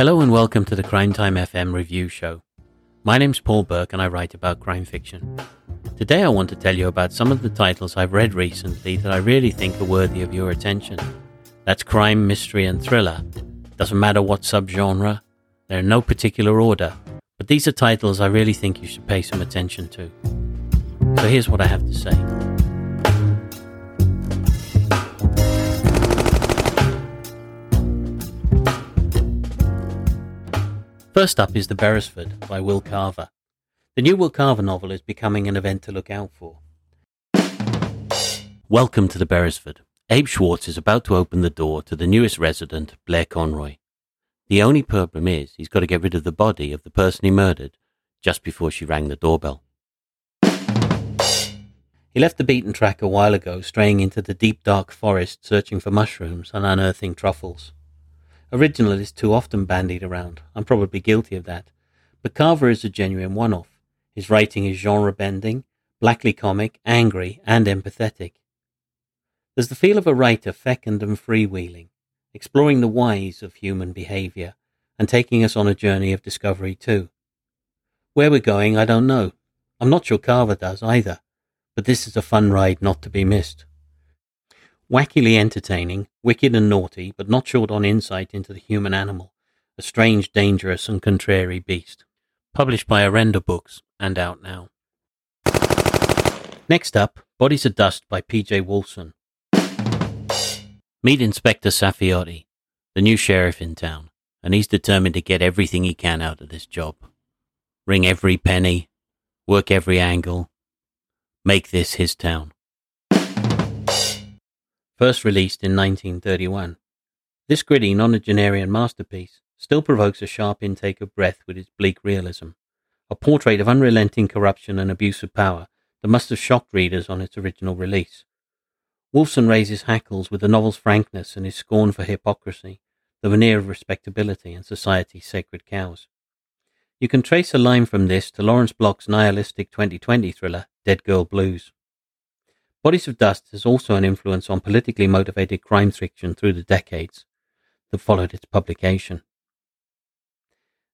Hello and welcome to the Crime Time FM review show. My name's Paul Burke and I write about crime fiction. Today I want to tell you about some of the titles I've read recently that I really think are worthy of your attention. That's crime, mystery, and thriller. Doesn't matter what subgenre, they're in no particular order, but these are titles I really think you should pay some attention to. So here's what I have to say. First up is The Beresford by Will Carver. The new Will Carver novel is becoming an event to look out for. Welcome to the Beresford. Abe Schwartz is about to open the door to the newest resident, Blair Conroy. The only problem is he's got to get rid of the body of the person he murdered just before she rang the doorbell. He left the beaten track a while ago, straying into the deep dark forest searching for mushrooms and unearthing truffles. Original is too often bandied around. I'm probably guilty of that. But Carver is a genuine one off. His writing is genre bending, blackly comic, angry, and empathetic. There's the feel of a writer fecund and freewheeling, exploring the whys of human behaviour and taking us on a journey of discovery too. Where we're going, I don't know. I'm not sure Carver does either, but this is a fun ride not to be missed. Wackily entertaining, wicked and naughty, but not short on insight into the human animal, a strange, dangerous, and contrary beast. Published by Orenda Books and out now. Next up, Bodies of Dust by P.J. Wolfson. Meet Inspector Saffioti, the new sheriff in town, and he's determined to get everything he can out of this job. Wring every penny, work every angle, make this his town first released in 1931. This gritty nonagenarian masterpiece still provokes a sharp intake of breath with its bleak realism, a portrait of unrelenting corruption and abuse of power that must have shocked readers on its original release. Wolfson raises hackles with the novel's frankness and his scorn for hypocrisy, the veneer of respectability and society's sacred cows. You can trace a line from this to Lawrence Block's nihilistic 2020 thriller, Dead Girl Blues. Bodies of Dust has also an influence on politically motivated crime fiction through the decades that followed its publication.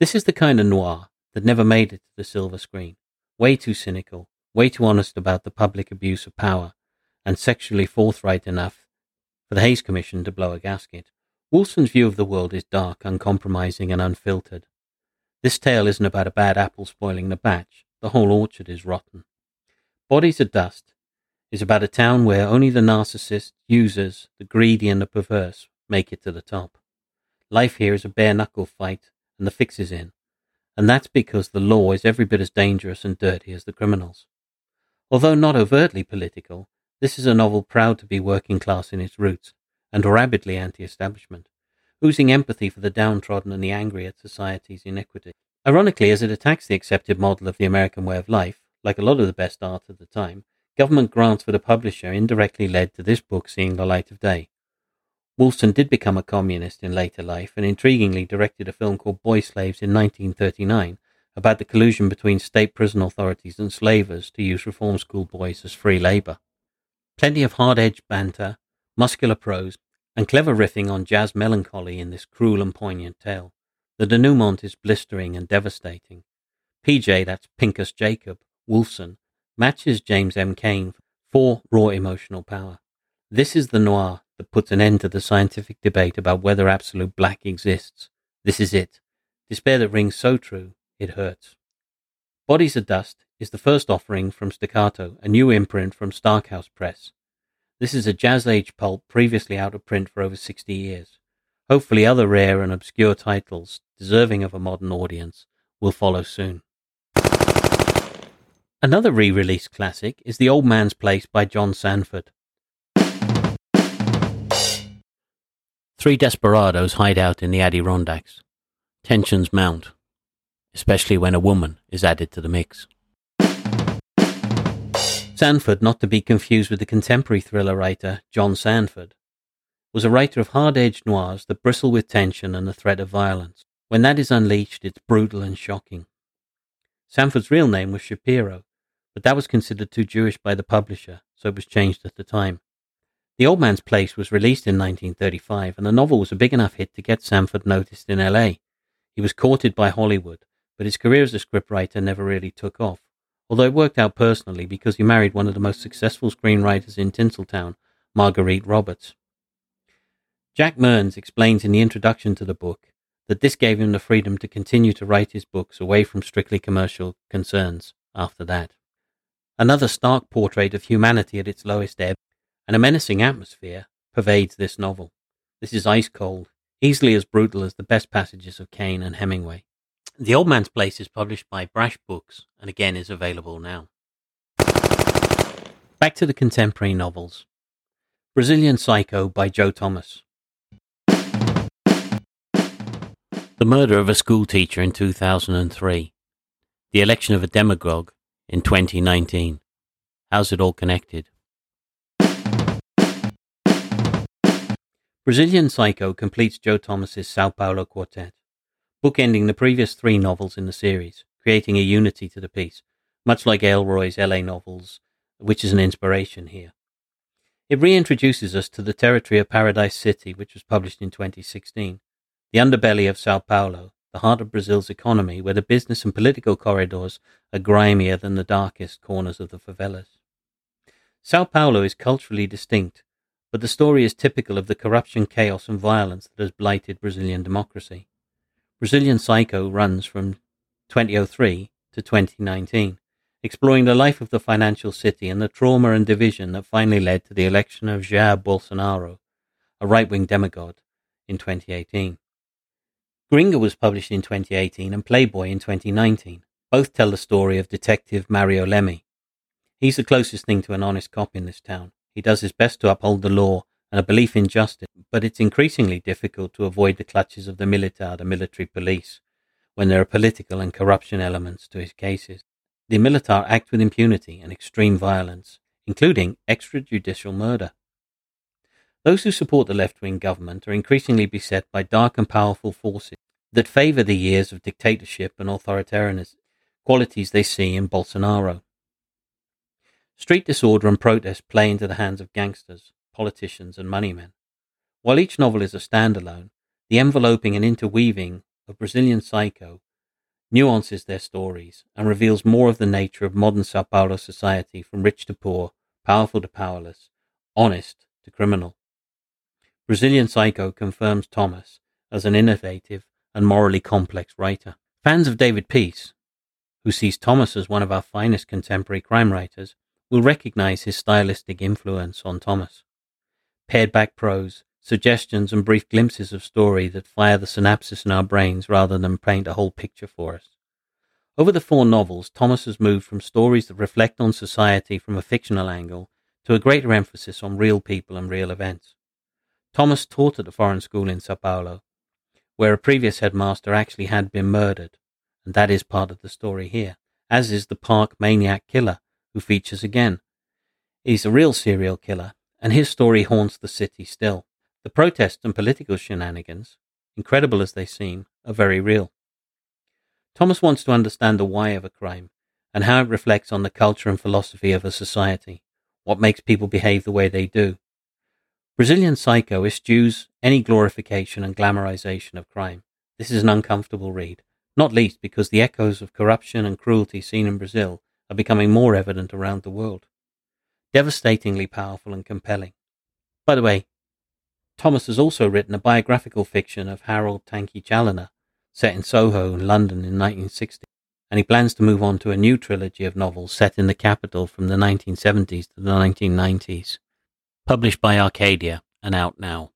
This is the kind of noir that never made it to the silver screen. Way too cynical, way too honest about the public abuse of power, and sexually forthright enough for the Hays Commission to blow a gasket. Wolfson's view of the world is dark, uncompromising, and unfiltered. This tale isn't about a bad apple spoiling the batch. The whole orchard is rotten. Bodies of Dust is about a town where only the narcissists, users, the greedy, and the perverse make it to the top. Life here is a bare knuckle fight, and the fix is in. And that's because the law is every bit as dangerous and dirty as the criminals. Although not overtly political, this is a novel proud to be working class in its roots and rabidly anti establishment, oozing empathy for the downtrodden and the angry at society's iniquity. Ironically, as it attacks the accepted model of the American way of life, like a lot of the best art of the time, Government grants for the publisher indirectly led to this book seeing the light of day. Wolfson did become a communist in later life and intriguingly directed a film called Boy Slaves in 1939 about the collusion between state prison authorities and slavers to use reform school boys as free labor. Plenty of hard-edged banter, muscular prose, and clever riffing on jazz melancholy in this cruel and poignant tale. The denouement is blistering and devastating. PJ, that's Pincus Jacob, Wolfson, matches James M. Cain for raw emotional power. This is the noir that puts an end to the scientific debate about whether absolute black exists. This is it. Despair that rings so true, it hurts. Bodies of Dust is the first offering from Staccato, a new imprint from Stark House Press. This is a jazz age pulp previously out of print for over 60 years. Hopefully other rare and obscure titles, deserving of a modern audience, will follow soon. Another re-release classic is The Old Man's Place by John Sanford. Three desperados hide out in the Adirondacks. Tensions mount, especially when a woman is added to the mix. Sanford, not to be confused with the contemporary thriller writer John Sandford, was a writer of hard-edged noirs that bristle with tension and the threat of violence. When that is unleashed, it's brutal and shocking. Sanford's real name was Shapiro, but that was considered too Jewish by the publisher, so it was changed at the time. The Old Man's Place was released in 1935, and the novel was a big enough hit to get Sanford noticed in LA. He was courted by Hollywood, but his career as a scriptwriter never really took off, although it worked out personally because he married one of the most successful screenwriters in Tinseltown, Marguerite Roberts. Jack Mearns explains in the introduction to the book that this gave him the freedom to continue to write his books away from strictly commercial concerns after that. Another stark portrait of humanity at its lowest ebb and a menacing atmosphere pervades this novel. This is ice cold, easily as brutal as the best passages of Cain and Hemingway. The Old Man's Place is published by Brash Books and again is available now. Back to the contemporary novels. Brazilian Psycho by Joe Thomas. The murder of a schoolteacher in 2003. The election of a demagogue in 2019. How's it all connected? Brazilian Psycho completes Joe Thomas's Sao Paulo quartet, bookending the previous three novels in the series, creating a unity to the piece, much like Ellroy's LA novels, which is an inspiration here. It reintroduces us to the territory of Paradise City, which was published in 2016, the underbelly of Sao Paulo, the heart of Brazil's economy, where the business and political corridors are grimier than the darkest corners of the favelas. Sao Paulo is culturally distinct but the story is typical of the corruption, chaos, and violence that has blighted Brazilian democracy. Brazilian Psycho runs from 2003 to 2019, exploring the life of the financial city and the trauma and division that finally led to the election of Jair Bolsonaro, a right wing demagogue, in 2018. Gringa was published in 2018 and Playboy in 2019. Both tell the story of Detective Mario Leme. He's the closest thing to an honest cop in this town he does his best to uphold the law and a belief in justice, but it's increasingly difficult to avoid the clutches of the militar, the military police, when there are political and corruption elements to his cases. The militar act with impunity and extreme violence, including extrajudicial murder. Those who support the left wing government are increasingly beset by dark and powerful forces that favor the years of dictatorship and authoritarianism, qualities they see in Bolsonaro. Street disorder and protest play into the hands of gangsters, politicians, and moneymen. While each novel is a standalone, the enveloping and interweaving of Brazilian Psycho nuances their stories and reveals more of the nature of modern Sao Paulo society from rich to poor, powerful to powerless, honest to criminal. Brazilian Psycho confirms Thomas as an innovative and morally complex writer. Fans of David Peace, who sees Thomas as one of our finest contemporary crime writers, will recognize his stylistic influence on Thomas. Pared back prose, suggestions, and brief glimpses of story that fire the synapses in our brains rather than paint a whole picture for us. Over the four novels, Thomas has moved from stories that reflect on society from a fictional angle to a greater emphasis on real people and real events. Thomas taught at a foreign school in Sao Paulo, where a previous headmaster actually had been murdered, and that is part of the story here, as is the park maniac killer who features again. He's a real serial killer, and his story haunts the city still. The protests and political shenanigans, incredible as they seem, are very real. Thomas wants to understand the why of a crime and how it reflects on the culture and philosophy of a society, what makes people behave the way they do. Brazilian Psycho eschews any glorification and glamorization of crime. This is an uncomfortable read, not least because the echoes of corruption and cruelty seen in Brazil are becoming more evident around the world. Devastatingly powerful and compelling. By the way, Thomas has also written a biographical fiction of Harold Tanky Challenor, set in Soho, London in 1960, and he plans to move on to a new trilogy of novels set in the capital from the 1970s to the 1990s. Published by Arcadia and out now.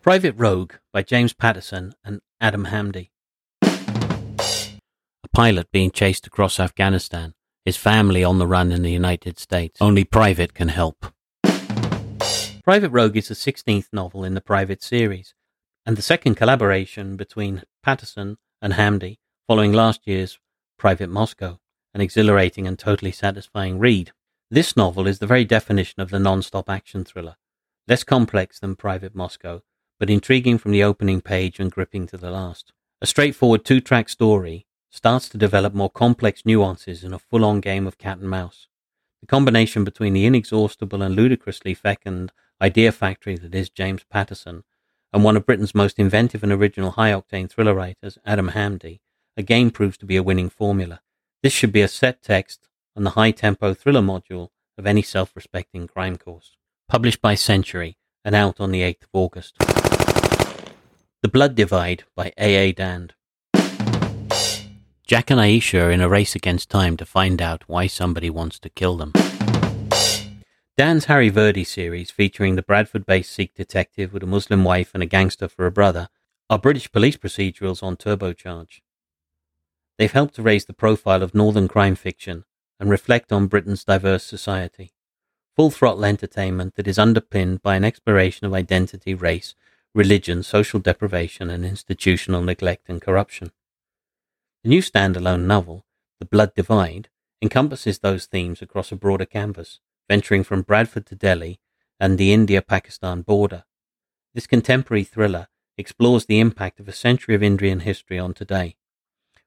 Private Rogue by James Patterson and Adam Hamdy A pilot being chased across Afghanistan, his family on the run in the United States. Only Private can help. Private Rogue is the 16th novel in the Private series, and the second collaboration between Patterson and Hamdy following last year's Private Moscow, an exhilarating and totally satisfying read. This novel is the very definition of the non-stop action thriller, less complex than Private Moscow, but intriguing from the opening page and gripping to the last. A straightforward two-track story starts to develop more complex nuances in a full on game of cat and mouse. The combination between the inexhaustible and ludicrously fecund idea factory that is James Patterson, and one of Britain's most inventive and original high-octane thriller writers, Adam Hamdy, again proves to be a winning formula. This should be a set text on the high-tempo thriller module of any self-respecting crime course. Published by Century and out on the 8th of August. The Blood Divide by A.A. Dand. Jack and Aisha are in a race against time to find out why somebody wants to kill them. Dand's Harry Virdee series, featuring the Bradford based Sikh detective with a Muslim wife and a gangster for a brother, are British police procedurals on turbocharge. They've helped to raise the profile of northern crime fiction and reflect on Britain's diverse society. Full throttle entertainment that is underpinned by an exploration of identity, race, religion, social deprivation, and institutional neglect and corruption. The new standalone novel, The Blood Divide, encompasses those themes across a broader canvas, venturing from Bradford to Delhi and the India Pakistan border. This contemporary thriller explores the impact of a century of Indian history on today,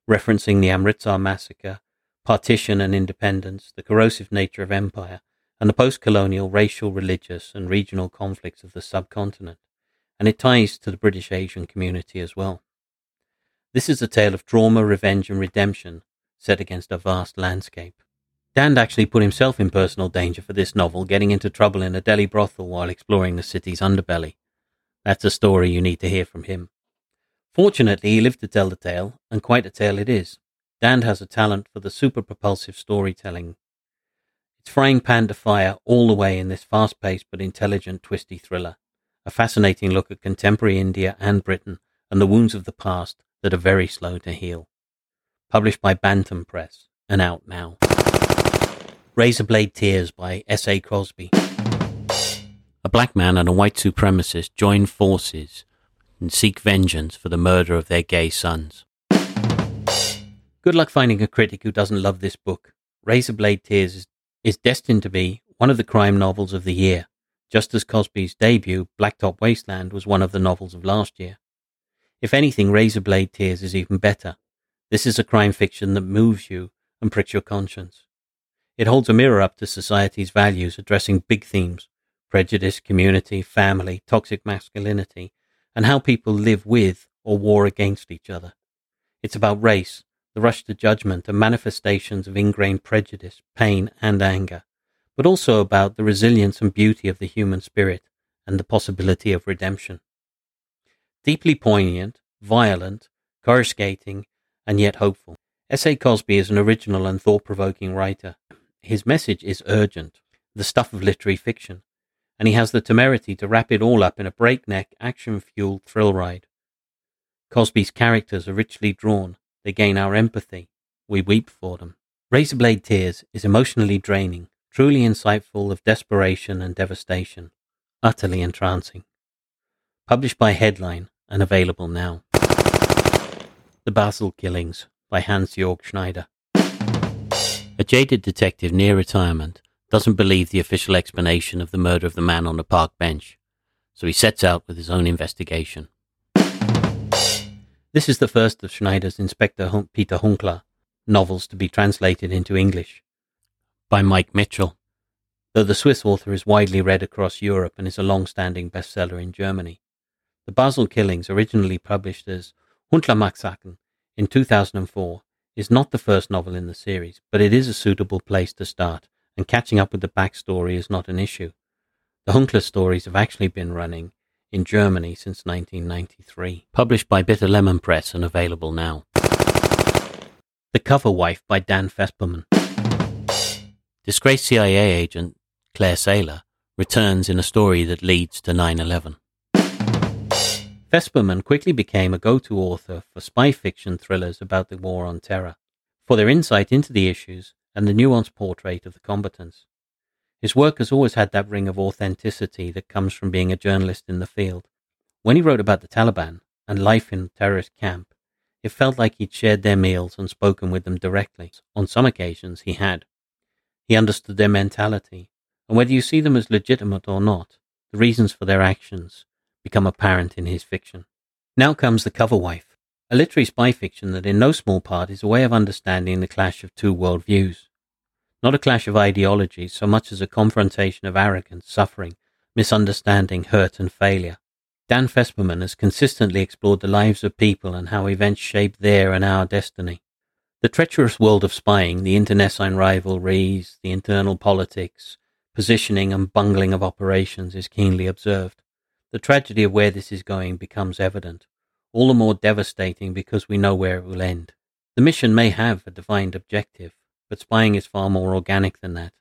referencing the Amritsar massacre, partition and independence, the corrosive nature of empire, and the post colonial racial, religious, and regional conflicts of the subcontinent, and it ties to the British Asian community as well. This is a tale of trauma, revenge, and redemption set against a vast landscape. Dand actually put himself in personal danger for this novel, getting into trouble in a Delhi brothel while exploring the city's underbelly. That's a story you need to hear from him. Fortunately, he lived to tell the tale, and quite a tale it is. Dand has a talent for the super propulsive storytelling. It's frying pan to fire all the way in this fast paced but intelligent, twisty thriller. A fascinating look at contemporary India and Britain and the wounds of the past that are very slow to heal. Published by Bantam Press and out now. Razorblade Tears by S.A. Cosby. A black man and a white supremacist join forces and seek vengeance for the murder of their gay sons. Good luck finding a critic who doesn't love this book. Razorblade Tears is, is destined to be one of the crime novels of the year, just as Cosby's debut, Blacktop Wasteland, was one of the novels of last year. If anything, Razorblade Tears is even better. This is a crime fiction that moves you and pricks your conscience. It holds a mirror up to society's values, addressing big themes prejudice, community, family, toxic masculinity, and how people live with or war against each other. It's about race, the rush to judgment, and manifestations of ingrained prejudice, pain, and anger, but also about the resilience and beauty of the human spirit and the possibility of redemption. Deeply poignant, violent, coruscating, and yet hopeful. S.A. Cosby is an original and thought provoking writer. His message is urgent, the stuff of literary fiction, and he has the temerity to wrap it all up in a breakneck, action fueled thrill ride. Cosby's characters are richly drawn, they gain our empathy, we weep for them. Razorblade Tears is emotionally draining, truly insightful of desperation and devastation, utterly entrancing. Published by Headline and available now. The Basel Killings by Hans Georg Schneider. A jaded detective near retirement doesn't believe the official explanation of the murder of the man on the park bench, so he sets out with his own investigation. This is the first of Schneider's Inspector Peter Hunkeler novels to be translated into English by Mike Mitchell, though the Swiss author is widely read across Europe and is a long-standing bestseller in Germany. The Basel Killings, originally published as Hunkeler in 2004, is not the first novel in the series, but it is a suitable place to start and catching up with the backstory is not an issue. The Hunkeler stories have actually been running in Germany since 1993. Published by Bitter Lemon Press and available now. The Cover Wife by Dan Fesperman. Disgraced CIA agent Claire Saylor returns in a story that leads to 9 11. Fesperman quickly became a go to author for spy fiction thrillers about the war on terror. For their insight into the issues, and the nuanced portrait of the combatants. His work has always had that ring of authenticity that comes from being a journalist in the field. When he wrote about the Taliban and life in a terrorist camp, it felt like he'd shared their meals and spoken with them directly. On some occasions, he had. He understood their mentality, and whether you see them as legitimate or not, the reasons for their actions become apparent in his fiction. Now comes The Cover Wife, a literary spy fiction that in no small part is a way of understanding the clash of two worldviews. Not a clash of ideologies so much as a confrontation of arrogance, suffering, misunderstanding, hurt, and failure. Dan Fesperman has consistently explored the lives of people and how events shape their and our destiny. The treacherous world of spying, the internecine rivalries, the internal politics, positioning and bungling of operations is keenly observed. The tragedy of where this is going becomes evident, all the more devastating because we know where it will end. The mission may have a defined objective, but spying is far more organic than that.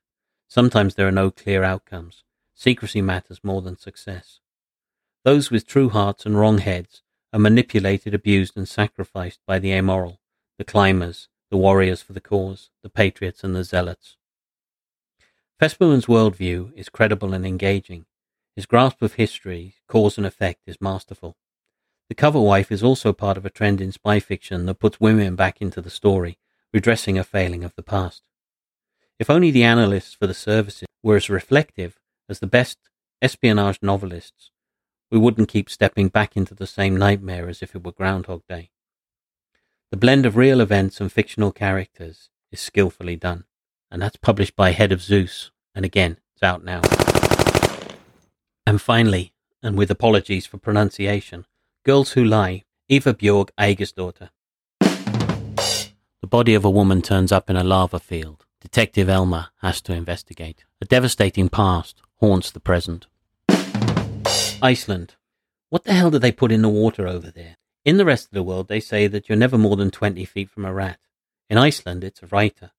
Sometimes there are no clear outcomes. Secrecy matters more than success. Those with true hearts and wrong heads are manipulated, abused, and sacrificed by the amoral, the climbers, the warriors for the cause, the patriots, and the zealots. Fesperman's worldview is credible and engaging. His grasp of history, cause, and effect is masterful. The cover wife is also part of a trend in spy fiction that puts women back into the story, redressing a failing of the past. If only the analysts for the services were as reflective as the best espionage novelists, we wouldn't keep stepping back into the same nightmare as if it were Groundhog Day. The blend of real events and fictional characters is skillfully done, and that's published by Head of Zeus, and again, it's out now. And finally, and with apologies for pronunciation, Girls Who Lie, Eva Bjorg Ægisdóttir. The body of a woman turns up in a lava field. Detective Elma has to investigate. A devastating past haunts the present. Iceland. What the hell do they put in the water over there? In the rest of the world, they say that you're never more than 20 feet from a rat. In Iceland, it's a writer.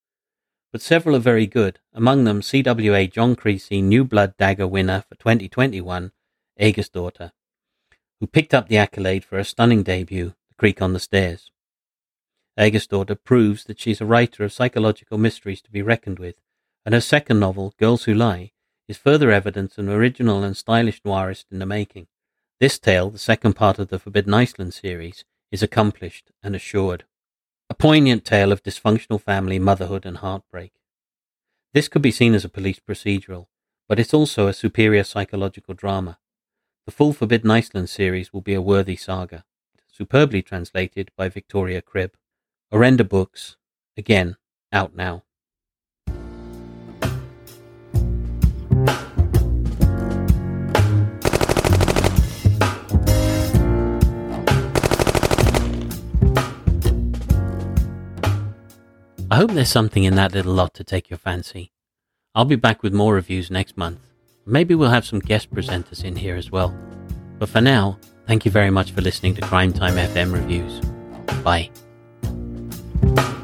But several are very good, among them CWA John Creasey New Blood Dagger winner for 2021, Ægisdóttir, who picked up the accolade for her stunning debut, The Creak on the Stairs. Ægisdóttir proves that she's a writer of psychological mysteries to be reckoned with, and her second novel, Girls Who Lie, is further evidence of an original and stylish noirist in the making. This tale, the second part of the Forbidden Iceland series, is accomplished and assured. A poignant tale of dysfunctional family, motherhood, and heartbreak. This could be seen as a police procedural, but it's also a superior psychological drama. The full Forbidden Iceland series will be a worthy saga, superbly translated by Victoria Cribb. Orenda Books, again, out now. I hope there's something in that little lot to take your fancy. I'll be back with more reviews next month. Maybe we'll have some guest presenters in here as well. But for now, thank you very much for listening to Crime Time FM reviews. Bye. Bye.